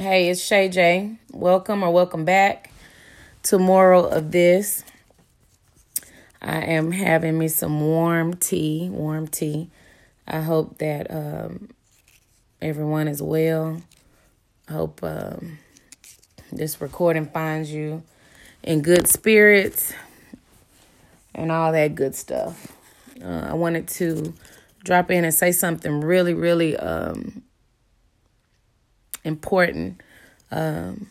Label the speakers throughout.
Speaker 1: Hey, it's Shay J. Welcome or welcome back to Moral of This. I am having me some warm tea, warm tea. I hope that um, everyone is well. I hope um, this recording finds you in good spirits and all that good stuff. Uh, I wanted to drop in and say something really, really um, important um,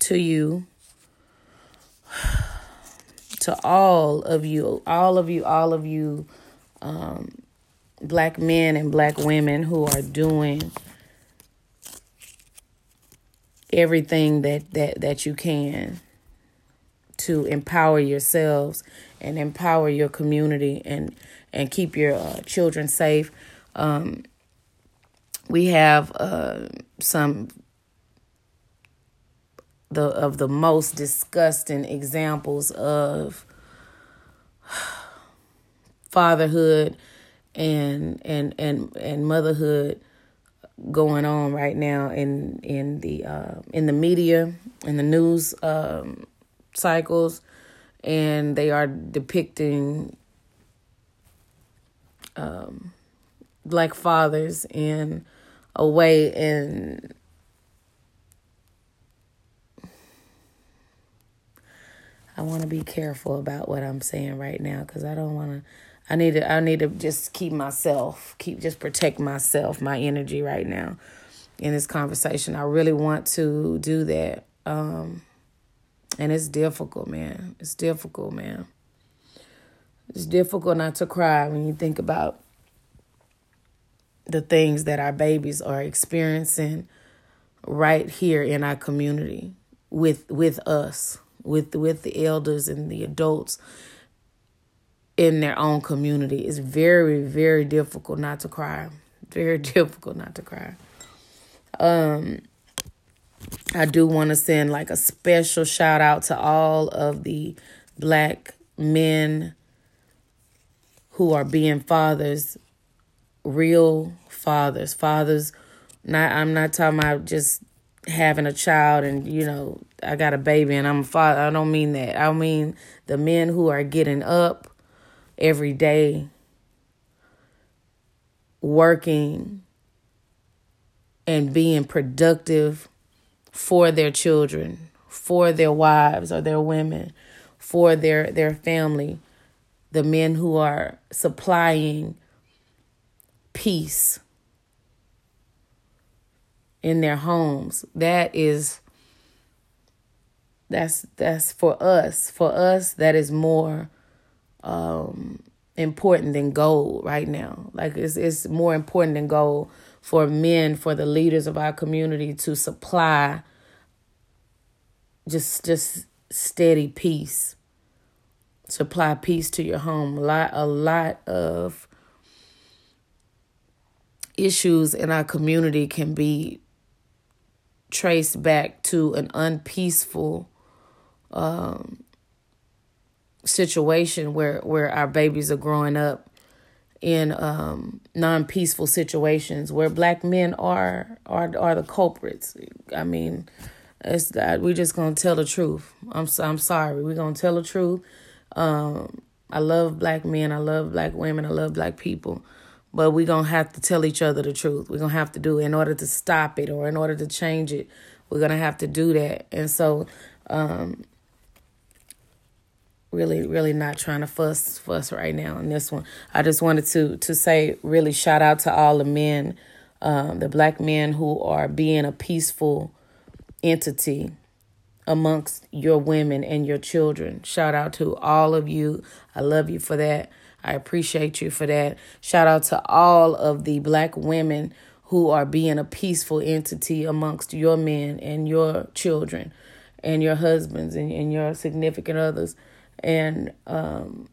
Speaker 1: to you, to all of you, all of you, all of you, um, black men and black women who are doing everything that that that you can to empower yourselves and empower your community and and keep your uh, children safe. Um, we have uh, some the of the most disgusting examples of fatherhood and and and and motherhood going on right now in in the uh, in the media in the news um, cycles, and they are depicting um, black fathers in a way and I want to be careful about what I'm saying right now because I don't want to. I need to. I need to just keep myself, keep just protect myself, my energy right now in this conversation. I really want to do that, um, and it's difficult, man. It's difficult, man. It's difficult not to cry when you think about the things that our babies are experiencing right here in our community with with us with with the elders and the adults in their own community. It's very very difficult not to cry. Very difficult not to cry. Um i do want to send like a special shout out to all of the black men who are being fathers real fathers fathers not i'm not talking about just having a child and you know I got a baby and I'm a father. I don't mean that. I mean the men who are getting up every day working and being productive for their children, for their wives or their women, for their their family. The men who are supplying peace in their homes. That is that's that's for us. For us that is more um important than gold right now. Like it's it's more important than gold for men, for the leaders of our community to supply just just steady peace. Supply peace to your home. A lot a lot of issues in our community can be traced back to an unpeaceful um, situation where where our babies are growing up in um, non-peaceful situations where black men are are are the culprits. I mean, it's God. We just gonna tell the truth. I'm I'm sorry. We're gonna tell the truth. Um, I love black men. I love black women. I love black people. But we're going to have to tell each other the truth. We're going to have to do it in order to stop it or in order to change it. We're going to have to do that. And so, um, really, really not trying to fuss, fuss right now in this one. I just wanted to, to say, really shout out to all the men, um, the black men who are being a peaceful entity amongst your women and your children. Shout out to all of you. I love you for that. I appreciate you for that. Shout out to all of the black women who are being a peaceful entity amongst your men and your children and your husbands and, and your significant others. And um,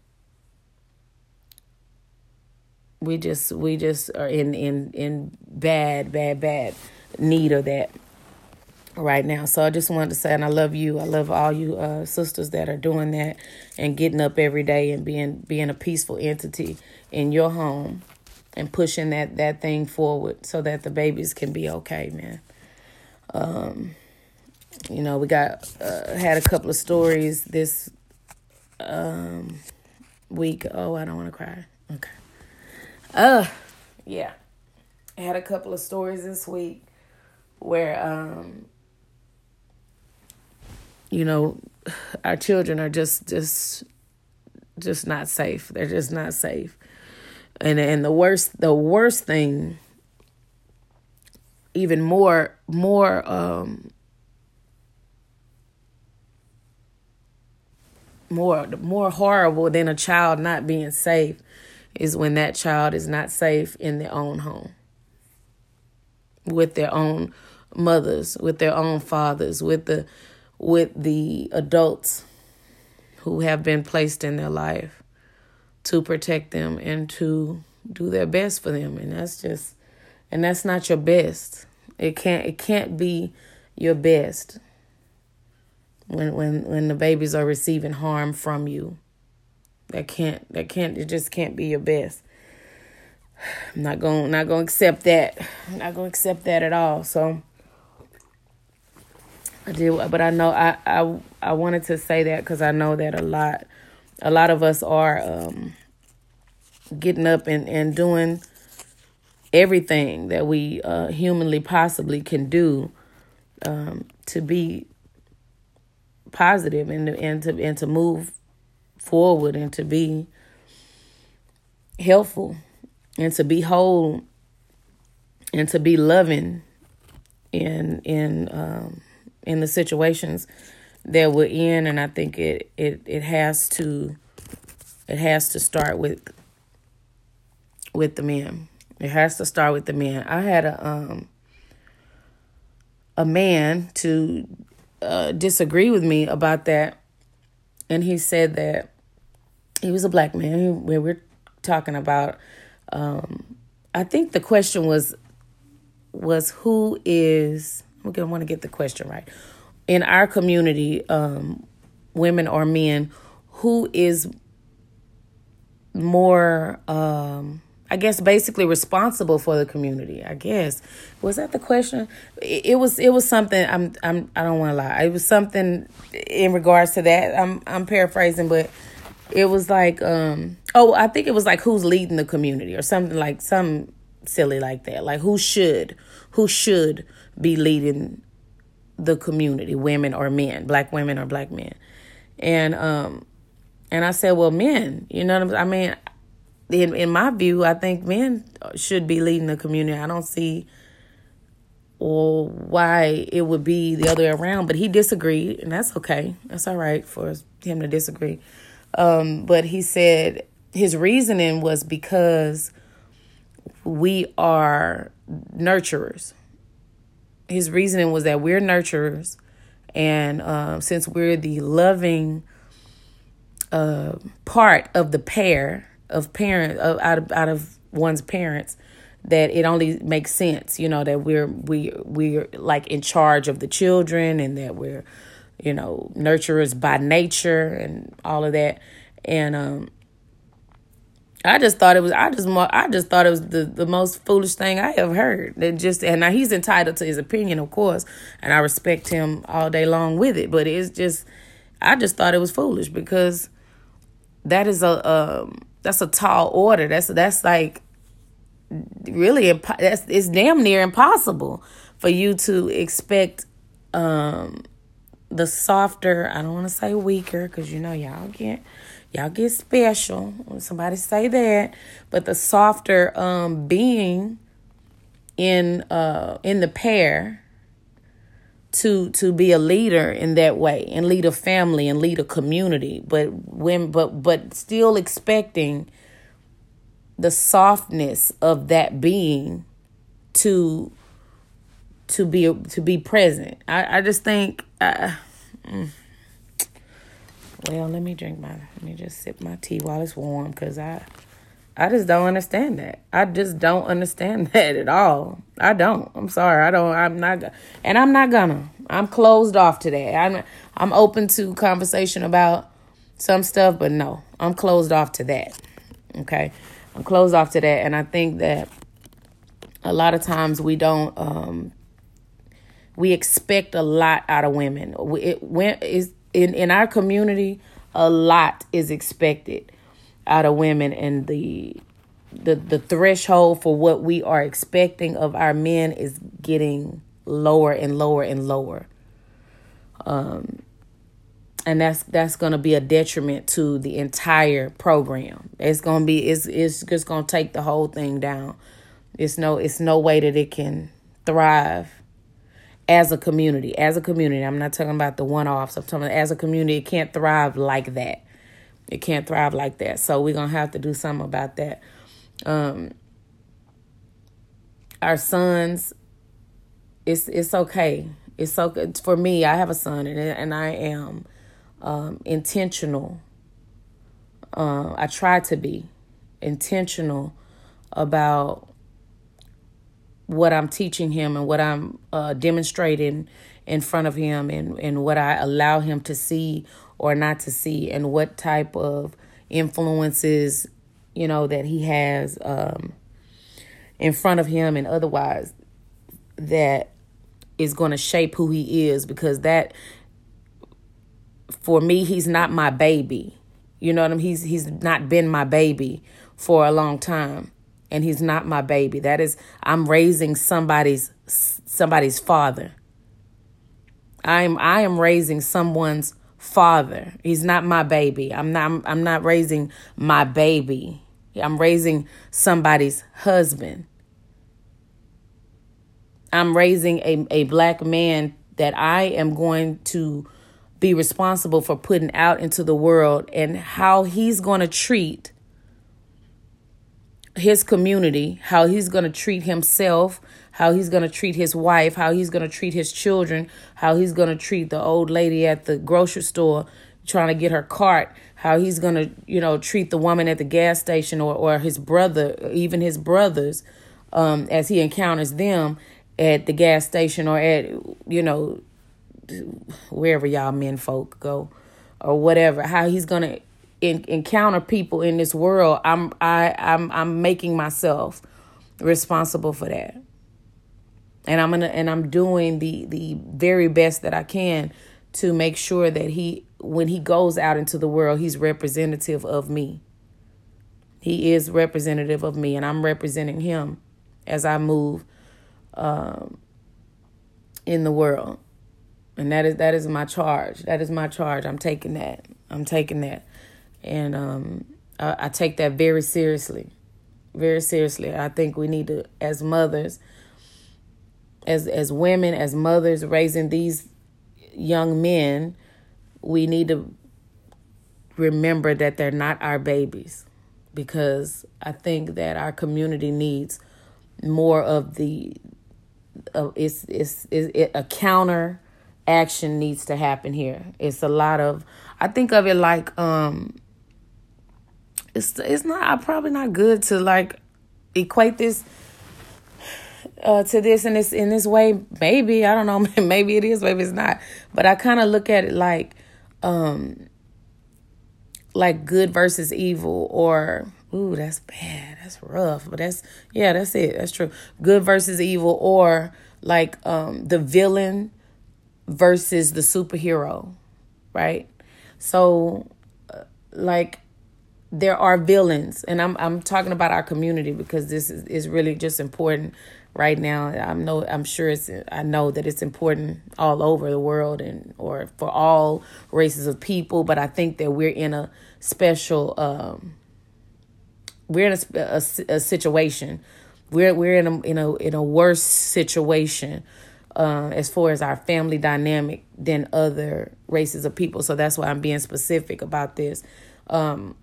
Speaker 1: we just we just are in in in bad bad bad need of that right now. So I just wanted to say, and I love you. I love all you uh, sisters that are doing that and getting up every day and being being a peaceful entity in your home and pushing that that thing forward so that the babies can be okay, man. Um, you know, we got uh, had a couple of stories this um, week. Oh, I don't want to cry. Okay. Uh, yeah. I had a couple of stories this week where um you know our children are just just just not safe. They're just not safe. And and the worst the worst thing even more more um more more horrible than a child not being safe is when that child is not safe in their own home with their own mothers with their own fathers with the with the adults who have been placed in their life to protect them and to do their best for them. And that's just and that's not your best. It can't it can't be your best when when when the babies are receiving harm from you. That can't that can't it just can't be your best. I'm not going not going to accept that. I'm not going to accept that at all. So I did, but I know I I I wanted to say that because I know that a lot, a lot of us are um, getting up and and doing everything that we uh, humanly possibly can do um, to be positive and and to and to move forward and to be helpful and to be whole and to be loving and in um, in the situations that we're in and I think it it it has to it has to start with with the men. It has to start with the men. I had a um a man to uh, disagree with me about that, and he said that he was a black man. Where We were talking about. Um, I think the question was was who is we're gonna want to get the question right. In our community, um, women or men, who is more um, I guess basically responsible for the community. I guess was that the question. It, it was. It was something. I'm. I'm. I don't want to lie. It was something in regards to that. I'm. I'm paraphrasing, but it was like. Um. Oh, I think it was like who's leading the community or something like some silly like that. Like who should who should be leading the community, women or men, black women or black men. And um and I said, well, men, you know what I mean, in in my view, I think men should be leading the community. I don't see or why it would be the other way around, but he disagreed, and that's okay. That's all right for him to disagree. Um, but he said his reasoning was because we are nurturers his reasoning was that we're nurturers, and um, since we're the loving uh, part of the pair of parent uh, out of out of one's parents, that it only makes sense, you know, that we're we we're like in charge of the children, and that we're you know nurturers by nature and all of that, and um, I just thought it was I just I just thought it was the, the most foolish thing I ever heard. That just and now he's entitled to his opinion, of course, and I respect him all day long with it. But it's just I just thought it was foolish because that is a um, that's a tall order. That's that's like really that's it's damn near impossible for you to expect um the softer. I don't want to say weaker because you know y'all get y'all get special when somebody say that but the softer um being in uh in the pair to to be a leader in that way and lead a family and lead a community but when but but still expecting the softness of that being to to be to be present i i just think uh, mm. Well, let me drink my let me just sip my tea while it's warm cuz I I just don't understand that. I just don't understand that at all. I don't. I'm sorry. I don't I'm not and I'm not gonna. I'm closed off today. I'm I'm open to conversation about some stuff, but no. I'm closed off to that. Okay? I'm closed off to that and I think that a lot of times we don't um we expect a lot out of women. It when is in in our community, a lot is expected out of women, and the the the threshold for what we are expecting of our men is getting lower and lower and lower. Um, and that's that's going to be a detriment to the entire program. It's going to be it's it's just going to take the whole thing down. It's no it's no way that it can thrive as a community. As a community, I'm not talking about the one offs. I'm talking as a community, it can't thrive like that. It can't thrive like that. So we're gonna have to do something about that. Um, our sons, it's it's okay. It's so good for me. I have a son, and and I am um, intentional. Uh, I try to be intentional about what I'm teaching him and what I'm uh, demonstrating in front of him and, and what I allow him to see or not to see and what type of influences, you know, that he has um, in front of him and otherwise that is going to shape who he is because that for me he's not my baby. You know what I mean? He's he's not been my baby for a long time and he's not my baby. That is I'm raising somebody's somebody's father. I'm I am raising someone's father. He's not my baby. I'm not I'm not raising my baby. I'm raising somebody's husband. I'm raising a, a black man that I am going to be responsible for putting out into the world and how he's going to treat his community, how he's going to treat himself, how he's going to treat his wife, how he's going to treat his children, how he's going to treat the old lady at the grocery store trying to get her cart, how he's going to, you know, treat the woman at the gas station or, or his brother, even his brothers, um, as he encounters them at the gas station or at, you know, wherever y'all men folk go or whatever, how he's going to in, encounter people in this world, I'm I I'm I'm making myself responsible for that. And I'm gonna and I'm doing the the very best that I can to make sure that he when he goes out into the world, he's representative of me. He is representative of me, and I'm representing him as I move um, in the world. And that is that is my charge. That is my charge. I'm taking that. I'm taking that and um, I, I take that very seriously, very seriously. I think we need to, as mothers, as as women, as mothers raising these young men, we need to remember that they're not our babies because I think that our community needs more of the uh, it's, it's it's it, a counter action needs to happen here. It's a lot of I think of it like um it's it's not I probably not good to like equate this uh, to this in this in this way. Maybe I don't know. Maybe it is. Maybe it's not. But I kind of look at it like, um, like good versus evil, or ooh, that's bad. That's rough. But that's yeah, that's it. That's true. Good versus evil, or like um the villain versus the superhero, right? So, uh, like there are villains and I'm I'm talking about our community because this is, is really just important right now. I'm know I'm sure it's I know that it's important all over the world and or for all races of people, but I think that we're in a special um we're in a, a, a situation. We're we're in a in a in a worse situation uh, as far as our family dynamic than other races of people. So that's why I'm being specific about this. Um,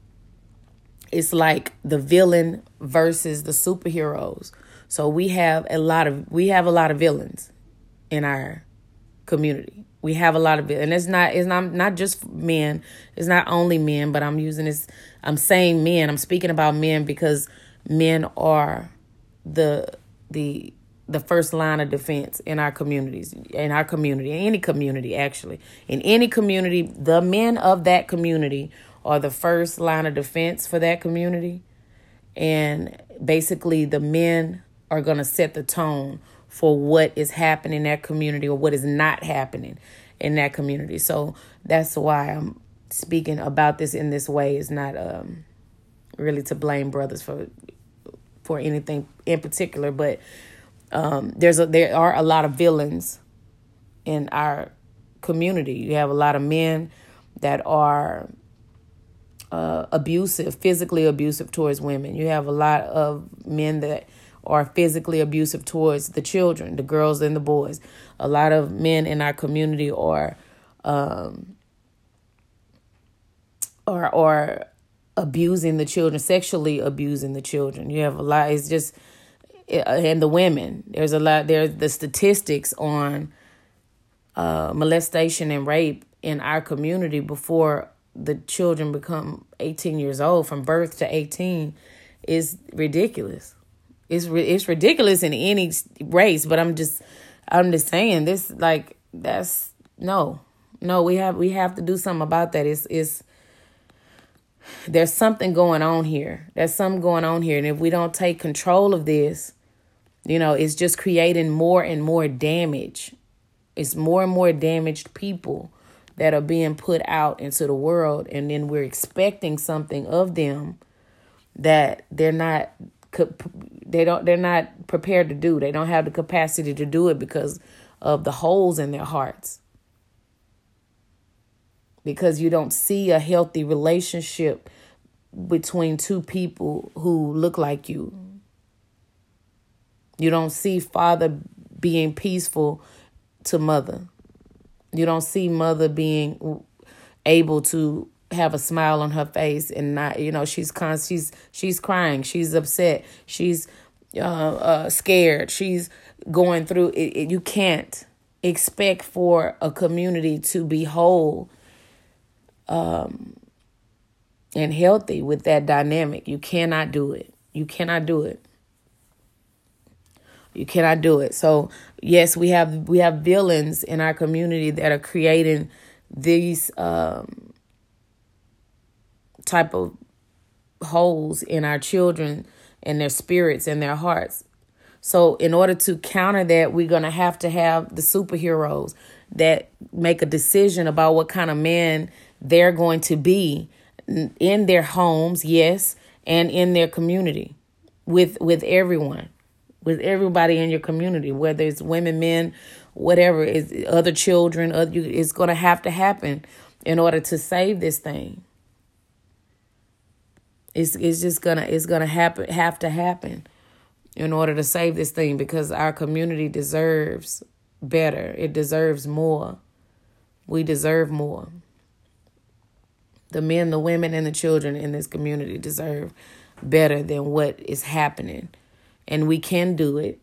Speaker 1: it's like the villain versus the superheroes. So we have a lot of we have a lot of villains in our community. We have a lot of and it's not it's not not just men. It's not only men, but I'm using this. I'm saying men. I'm speaking about men because men are the the the first line of defense in our communities, in our community, in any community actually, in any community, the men of that community are the first line of defense for that community. And basically, the men are going to set the tone for what is happening in that community or what is not happening in that community. So that's why I'm speaking about this in this way. Is not um, really to blame brothers for for anything in particular, but um, there's a, there are a lot of villains in our community. You have a lot of men that are uh, abusive, physically abusive towards women. You have a lot of men that are physically abusive towards the children, the girls and the boys. A lot of men in our community are um, are are abusing the children, sexually abusing the children. You have a lot. It's just and the women. There's a lot. There's the statistics on uh, molestation and rape in our community before the children become 18 years old from birth to 18 is ridiculous. It's it's ridiculous in any race but i'm just i'm just saying this like that's no. No we have we have to do something about that. It's it's there's something going on here. There's something going on here. And if we don't take control of this you know it's just creating more and more damage. It's more and more damaged people that are being put out into the world and then we're expecting something of them that they're not they don't they're not prepared to do. They don't have the capacity to do it because of the holes in their hearts. Because you don't see a healthy relationship between two people who look like you. You don't see father being peaceful to mother. You don't see mother being able to have a smile on her face and not, you know, she's con- she's she's crying, she's upset, she's uh, uh scared, she's going through it, it, you can't expect for a community to be whole um and healthy with that dynamic. You cannot do it. You cannot do it. You cannot do it. So yes, we have we have villains in our community that are creating these um, type of holes in our children and their spirits and their hearts. So in order to counter that, we're gonna have to have the superheroes that make a decision about what kind of man they're going to be in their homes, yes, and in their community with with everyone with everybody in your community, whether it's women, men, whatever, is other children, other, it's going to have to happen in order to save this thing. It's it's just gonna it's gonna happen have to happen in order to save this thing because our community deserves better. It deserves more. We deserve more. The men, the women, and the children in this community deserve better than what is happening and we can do it.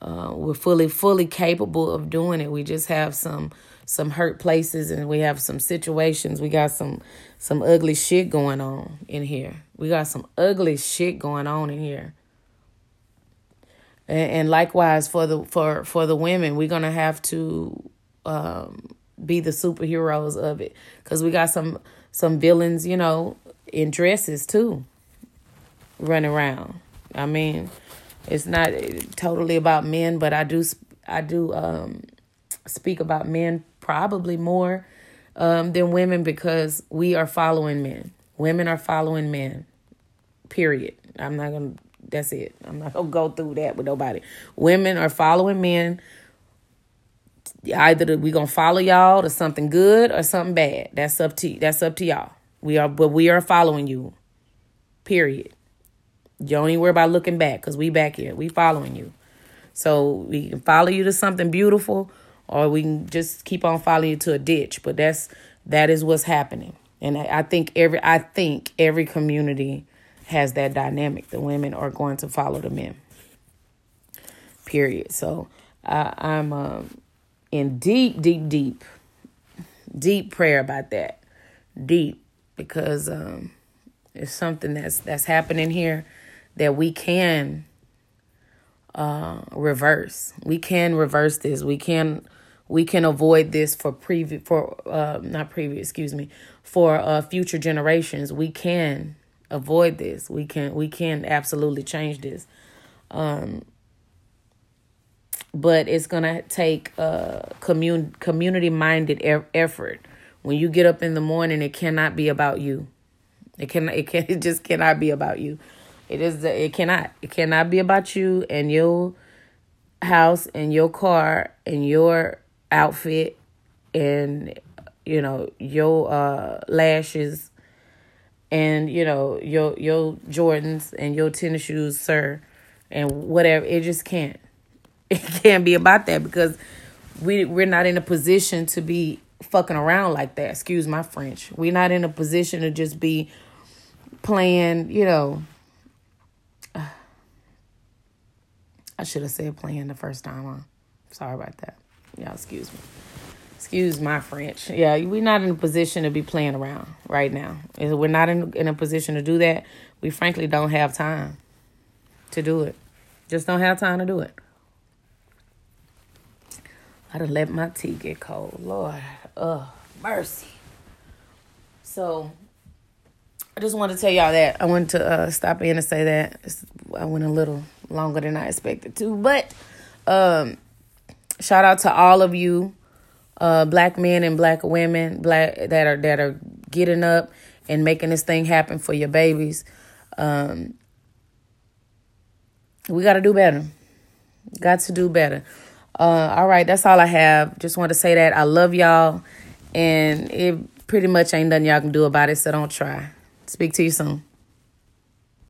Speaker 1: Uh, we're fully, fully capable of doing it. We just have some some hurt places, and we have some situations. We got some some ugly shit going on in here. We got some ugly shit going on in here. And, and likewise for the for for the women, we're gonna have to um, be the superheroes of it because we got some some villains, you know, in dresses too, running around. I mean, it's not totally about men, but I do I do um, speak about men probably more um, than women because we are following men. Women are following men. Period. I'm not gonna. That's it. I'm not gonna go through that with nobody. Women are following men. Either we gonna follow y'all to something good or something bad. That's up to that's up to y'all. We are, but we are following you. Period. You don't even worry about looking back because we back here. We following you. So we can follow you to something beautiful or we can just keep on following you to a ditch. But that's that is what's happening. And I, I think every I think every community has that dynamic. The women are going to follow the men. Period. So uh, I'm um, in deep, deep, deep, deep prayer about that. Deep because um, it's something that's that's happening here that we can uh, reverse. We can reverse this. We can we can avoid this for previous for uh, not previous, excuse me, for uh, future generations. We can avoid this. We can we can absolutely change this. Um, but it's gonna take a commun community minded effort. When you get up in the morning, it cannot be about you. It can it can it just cannot be about you. It is it cannot it cannot be about you and your house and your car and your outfit and you know your uh lashes and you know your your Jordans and your tennis shoes, sir, and whatever. It just can't. It can't be about that because we we're not in a position to be fucking around like that. Excuse my French. We're not in a position to just be playing, you know. I should have said playing the first time. Huh? Sorry about that. Y'all excuse me. Excuse my French. Yeah, we're not in a position to be playing around right now. We're not in, in a position to do that. We frankly don't have time to do it. Just don't have time to do it. I'd have let my tea get cold. Lord, oh, mercy. So, I just wanted to tell y'all that. I wanted to uh, stop in and say that. I went a little longer than I expected to. But um, shout out to all of you uh, black men and black women black that are that are getting up and making this thing happen for your babies. Um, we got to do better. Got to do better. Uh, all right, that's all I have. Just want to say that I love y'all, and it pretty much ain't nothing y'all can do about it. So don't try. Speak to you soon.